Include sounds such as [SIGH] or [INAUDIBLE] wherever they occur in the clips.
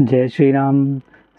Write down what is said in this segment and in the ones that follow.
जय श्री राम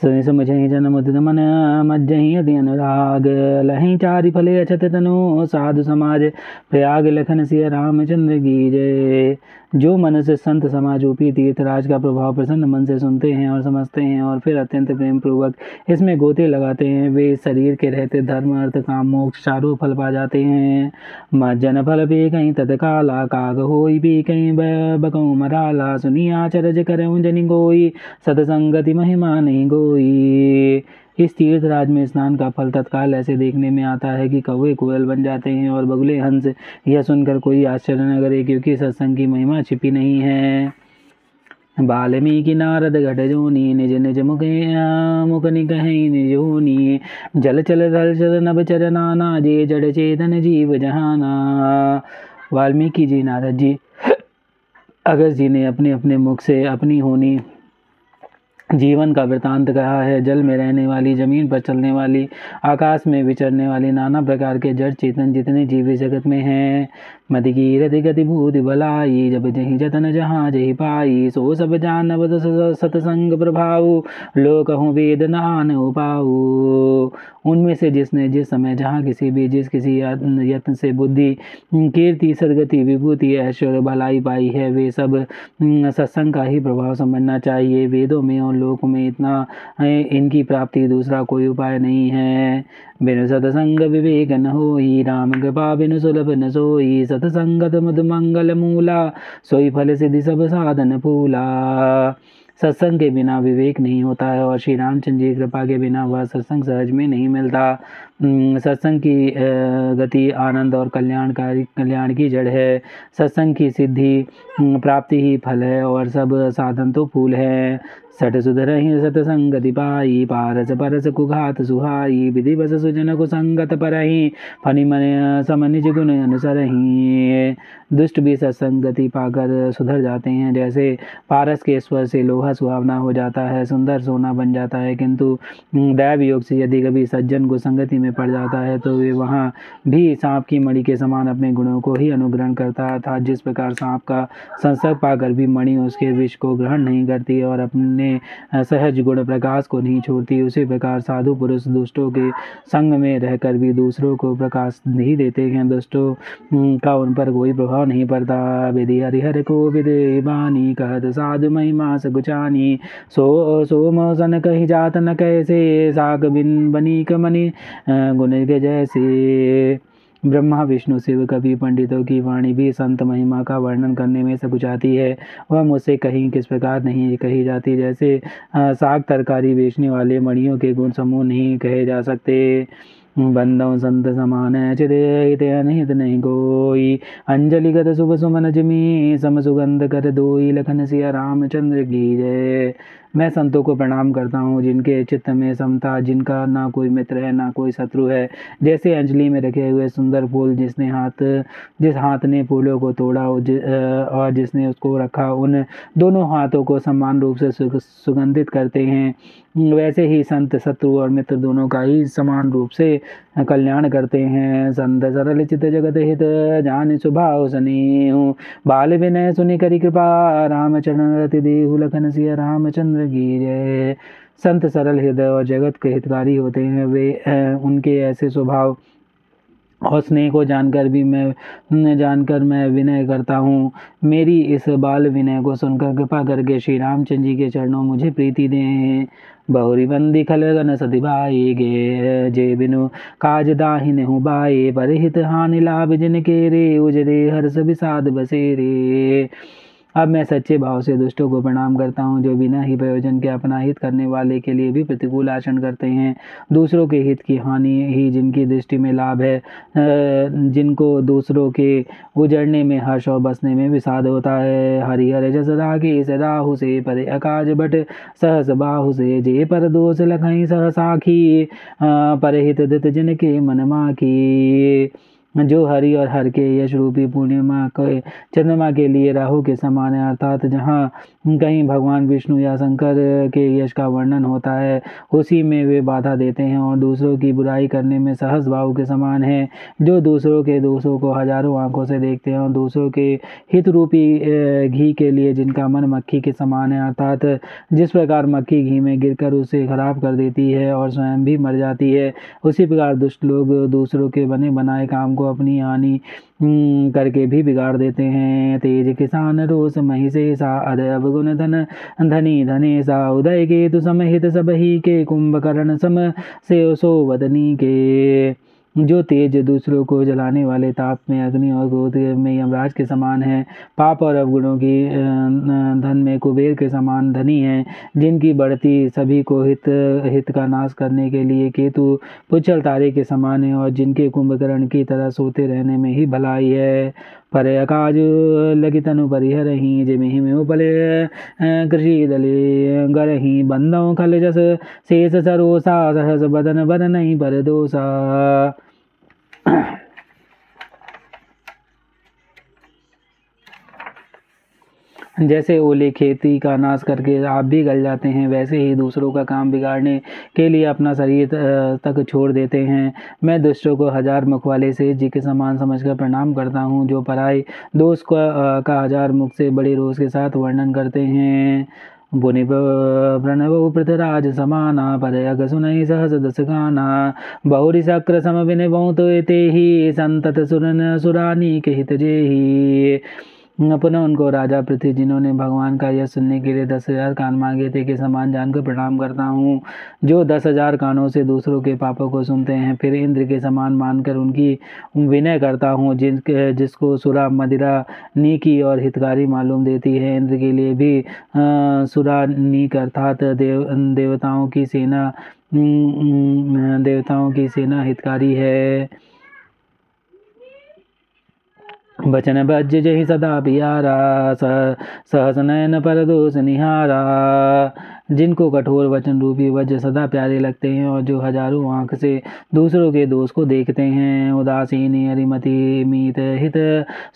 सुनि समझहि जन मुदित मन मज्जहि अति अनुराग लहि चारि फले अछत तनु, साधु समाज, प्रयाग लखन सिया रामचंद्र की जय। जो मन से संत समाजोपी तीर्थराज का प्रभाव प्रसन्न मन से सुनते हैं और समझते हैं और फिर अत्यंत प्रेम पूर्वक इसमें गोते लगाते हैं। वे शरीर के रहते धर्म, अर्थ, काम, मोक्ष चारों फल पा जाते हैं। मज्जन फल भी कहीं तत्काला, काग हो भी कहीं बकऊ मराला। सुनिया चरज कर जनि गोई, सतसंगति महिमा नहीं गोई इस तीर्थ राज में स्नान का फल तत्काल ऐसे देखने में आता है कि कौवे कोयल बन जाते हैं और बगुले हंस, यह सुनकर कोई आश्चर्य न करे क्योंकि सत्संग की महिमा छिपी नहीं है। बाल्मीकि नारद घट जोनी, निज निज मुख मुख निकहि निजोनी जल चल, धल चल, नभ चर नाना, जे जड़ चेतन जीव जहाना। वाल्मीकि जी नारद जी, अगस्त जी ने अपने अपने मुख से अपनी होनी जीवन का वृतांत कहा है, जल में रहने वाली, ज़मीन पर चलने वाली, आकाश में विचरने वाली, नाना प्रकार के जड़ चेतन जितने जीव जगत में हैं। की रति गति भूति बलाई, जब जही जतन जहाँ जही पाई, सो सब जान सतसंग प्रभाव, लोक हूँ वेद नान उपाऊ। उनमें से जिसने जिस समय जहाँ किसी भी, जिस किसी यत्न से बुद्धि, कीर्ति, सदगति, विभूति, ऐश्वर्य भलाई पाई है, वे सब, सत्संग का ही प्रभाव समझना चाहिए। वेदों में और लोक में इतना इनकी प्राप्ति दूसरा कोई उपाय नहीं है। बिनु सतसंग विवेक न हो ही राम कृपा बिनु सुलभ न सोई। सतसंगत मद मंगल मूला, सोई फल सिद्धि सब साधन फूला। सत्संग के बिना विवेक नहीं होता है और श्री रामचंद्र जी कृपा के बिना वह सत्संग सहज में नहीं मिलता। सत्संग की गति, आनंद और कल्याणकारी, कल्याण की जड़ है। सत्संग की सिद्धि प्राप्ति ही फल है और सब साधन तो फूल है। सट सुधरहि सतसंगति पाई, पारस परस कुघात सुहाई, विधि बस सुजन कुसंगत परही फनि मन, सम निज गुण अनुसरही। दुष्ट भी सत्संगति पाकर सुधर जाते हैं। जैसे पारस के स्वर से लोहा सुहावना हो जाता है, सुंदर सोना बन जाता है। किंतु दैव योग से यदि कभी सज्जन को संगति में पड़ जाता है तो वे वहाँ भी सांप की मणि के समान अपने गुणों को ही अनुग्रहण करता था। जिस प्रकार सांप का संसर्ग पाकर भी मणि उसके विष को ग्रहण नहीं करती और अपने सहज गुण प्रकाश को नहीं छोड़ती, उसी प्रकार साधु पुरुष दुष्टों के संग में रहकर भी दूसरों को प्रकाश नहीं देते हैं। दुष्टों का उन पर कोई प्रभाव नहीं पड़ता। विधि हरिहर को विधि बानी, कहत साधु महिमा सगुचानी। सो सोम सन कही जात न कैसे, साग बिन बनी कमनी। गुण के जैसे ब्रह्मा, विष्णु, शिव, कवि, पंडितों की वाणी भी संत महिमा का वर्णन करने में सकुचाती है। वह मुझसे कहीं किस प्रकार नहीं कही जाती, जैसे साग तरकारी बेचने वाले मणियों के गुण समूह नहीं कहे जा सकते। बंदों संत समान चित अनहित नहीं कोई। अंजलि गत शुभ सुमन जमी, सम सुगंध कर दोई, लखन सिया रामचंद्र की जय। मैं संतों को प्रणाम करता हूँ, जिनके चित्त में समता, जिनका ना कोई मित्र है, ना कोई शत्रु है। जैसे अंजलि में रखे हुए सुंदर फूल जिसने हाथ, जिस हाथ ने फूलों को तोड़ा और जिसने उसको रखा, उन दोनों हाथों को समान रूप से सुगंधित करते हैं। वैसे ही संत, शत्रु और मित्र दोनों का ही समान रूप से कल्याण करते हैं। संत सरल चित जगत हित, जान सुभाव सनी बाल विनय सुनि करी कृपा, रामचरण रति देहु लखन की जय। संत सरल हृदय और जगत के हितकारी होते हैं वे उनके ऐसे स्वभाव और स्नेह को जानकर भी मैं जानकर मैं विनय करता हूँ। मेरी इस बाल विनय को सुनकर कृपा करके श्री रामचंद्र जी के चरणों मुझे प्रीति दें। बहुरी बंदी खल गन सति भाई गे, जे बिनु काज दाहिन हूँ बाए परहित हानि लाभ जिनके रे, उजरे हर्ष विषाद बसे रे अब मैं सच्चे भाव से दुष्टों को प्रणाम करता हूँ, जो बिना ही प्रयोजन के अपना हित करने वाले के लिए भी प्रतिकूल आचरण करते हैं। दूसरों के हित की हानि ही जिनकी दृष्टि में लाभ है जिनको दूसरों के उजड़ने में हर्ष और बसने में विषाद होता है। हरिहर जस रागे राहु से पर अकाज बट, सहस बाहु से जे पर दोष लखई सह साखी पर हित दित जिनके मन माखी। जो हरि और हर के यश रूपी पूर्णिमा के चंद्रमा के लिए राहु के समान है, अर्थात जहाँ कहीं भगवान विष्णु या शंकर के यश का वर्णन होता है, उसी में वे बाधा देते हैं और दूसरों की बुराई करने में सहस भाव के समान है, जो दूसरों के दोषों को हज़ारों आँखों से देखते हैं और दूसरों के हित रूपी घी के लिए जिनका मन मक्खी के समान है, अर्थात जिस प्रकार मक्खी घी में गिरकर उसे खराब कर देती है और स्वयं भी मर जाती है, उसी प्रकार दुष्ट लोग दूसरों के बने बनाए काम को अपनी हानि हम्म, करके भी बिगाड़ देते हैं। तेज किसान रोस महिषे सा अदब गुण धन धनी धने सा। उदय के तु समहित सब ही के कुंभकर्ण सम से सो वदनी के। जो तेज दूसरों को जलाने वाले ताप में, अग्नि और क्रोध में यमराज के समान है। पाप और अवगुणों की धन में कुबेर के समान धनी है, जिनकी बढ़ती सभी को हित हित का नाश करने के लिए केतु पुचल तारे के समान है और जिनके कुंभकर्ण की तरह सोते रहने में ही भलाई है। पर अकाज लगितनु परिहर ही जिमि में पले कृषि दले गर ही बंदों खल जस, शेष सरोसा, सहस बदन बदन नहीं पर दोसा। [CLEARS THROAT] जैसे ओले खेती का नाश करके आप भी गल जाते हैं वैसे ही दूसरों का काम बिगाड़ने के लिए अपना शरीर तक छोड़ देते हैं। मैं दुष्टों को हज़ार मुख वाले से जी के समान समझकर प्रणाम करता हूँ जो पराई दोष का, का हज़ार मुख से बड़े रोष के साथ वर्णन करते हैं। पुनिप्रणवौ पृथराजसमाना परयघसुनैः सहस्रदशगाना बहुरिशक्रसमविभौतो तैः सन्ततसुरनसुरानिकेहितजेहि। पुनः उनको राजा पृथ्वी, जिन्होंने भगवान का यह सुनने के लिए दस हज़ार कान मांगे थे के समान जानकर प्रणाम करता हूँ, जो दस हज़ार कानों से दूसरों के पापों को सुनते हैं, फिर इंद्र के समान मानकर उनकी विनय करता हूँ जिनके जिसको सुरा मदिरा नीकी और हितकारी मालूम देती है। इंद्र के लिए भी सुरा नीक अर्थात देव, देवताओं की सेना देवताओं की सेना हितकारी है। बचन भज्य जही सदा पियारा सहस नयन पर दोष निहारा। जिनको कठोर वचन रूपी वज्र सदा प्यारे लगते हैं और जो हज़ारों आँख से दूसरों के दोष को देखते हैं, उदासीन हरिमति मीत हित,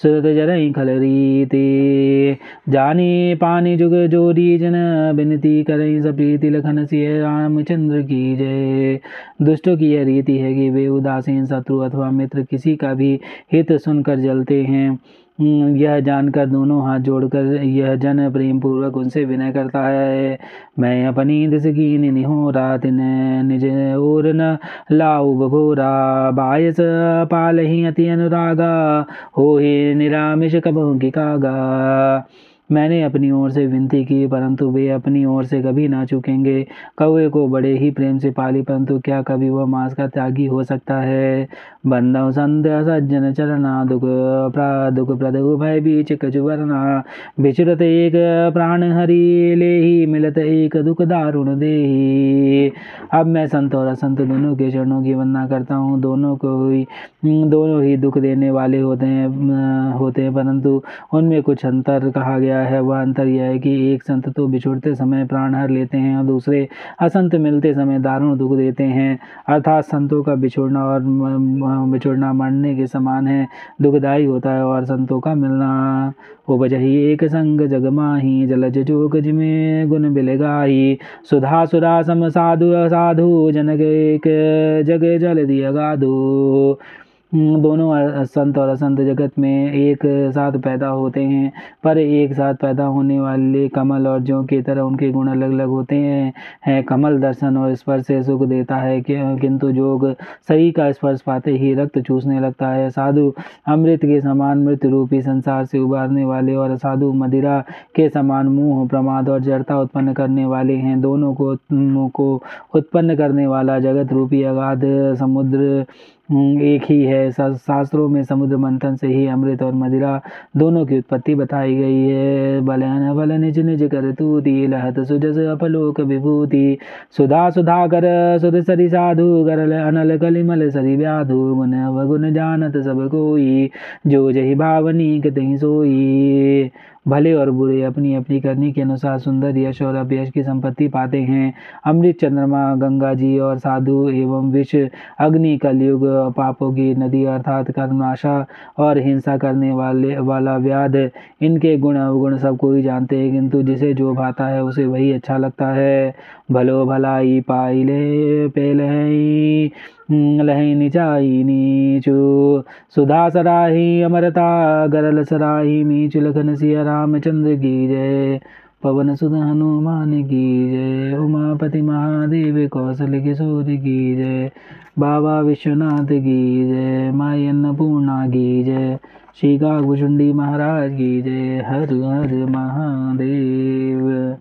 सुरत जरई खल रीति जानी पानी जुग जोड़ी जन, बिनती करई सप्रीति लखन सिय रामचंद्र की जय। दुष्टों की यह रीति है कि वे उदासीन शत्रु अथवा मित्र किसी का भी हित सुनकर जलते हैं। यह जानकर दोनों हाथ जोड़कर यह जन प्रेम पूर्वक उनसे विनय करता है। मैं अपनी दिस की निहो रात निज और न लाऊ बभोरा। बायस पाल ही अति अनुरागा, हो ही निरामिष कबों की कागा। मैंने अपनी ओर से विनती की, परंतु वे अपनी ओर से कभी ना चुकेंगे। कौए को बड़े ही प्रेम से पाली, परंतु क्या कभी वह मांस का त्यागी हो सकता है? बंदव संध्या सज्जन चरना दुख दुख प्रद भय बीच कचुवरना बिचरत एक प्राण हरि, ले ही मिलत एक दुख दारुण दे अब मैं संत और असंत दोनों के चरणों की वंदना करता हूँ। दोनों को ही, दोनों ही दुख देने वाले होते हैं होते हैं, परंतु उनमें कुछ अंतर कहा गया गया है, वह अंतर यह है कि एक संत तो बिछुड़ते समय प्राण हर लेते हैं और दूसरे असंत मिलते समय दारुण दुख देते हैं। अर्थात संतों का बिछुड़ना और बिछुड़ना मरने के समान है। दुखदायी होता है और संतों का मिलना। वो बजही एक संग जगमाही जलज जोग जिमे गुण बिलगाही। सुधा सुधा, सम साधु साधु जनक एक जग जल दिया गाधु। दोनों संत और असंत जगत में एक साथ पैदा होते हैं पर एक साथ पैदा होने वाले कमल और जो की तरह उनके गुण अलग अलग होते हैं। है कमल दर्शन और स्पर्श से सुख देता है किंतु जोग सही का स्पर्श पाते ही रक्त चूसने लगता है। साधु अमृत के समान मृत रूपी संसार से उबारने वाले और साधु मदिरा के समान मुँह प्रमाद और जड़ता उत्पन्न करने वाले हैं। दोनों को को उत्पन्न करने वाला जगत रूपी अगाध समुद्र हम्म, एक ही है। शास्त्रों में समुद्र मंथन से ही अमृत और मदिरा दोनों की उत्पत्ति बताई गई है। बलन बल निज निज कर तू दी लहत सुजस अपलोक विभूति। सुधा सुधा कर सुर सरि साधु, गरल, अनल, कलिमल सरि व्याधु। गुण वगुण जानत सब कोई, जो जही भावनी कतही सोई। भले और बुरे, अपनी अपनी करनी के अनुसार सुंदर यश और अभ्यश की संपत्ति पाते हैं। अमृत चंद्रमा, गंगा जी और साधु एवं विष, अग्नि, कलयुग, पापों की नदी अर्थात कर्मनाशा और हिंसा करने वाले, वाला व्याध, इनके गुण अवगुण सब कोई जानते हैं, किंतु जिसे जो भाता है उसे वही अच्छा लगता है। भलो भलाई पाई ले पेल लही निचाई नीचू सुधा सराही अमरता गरल सराही नीचु लखन सिया रामचंद्र की जय पवन सुध हनुमान की जय उमापति महादेव कौशल किशोर की जय बाबा विश्वनाथ की जय माई अन्नपूर्णा की जय श्री काकुचुंडी महाराज की जय हर हर महादेव।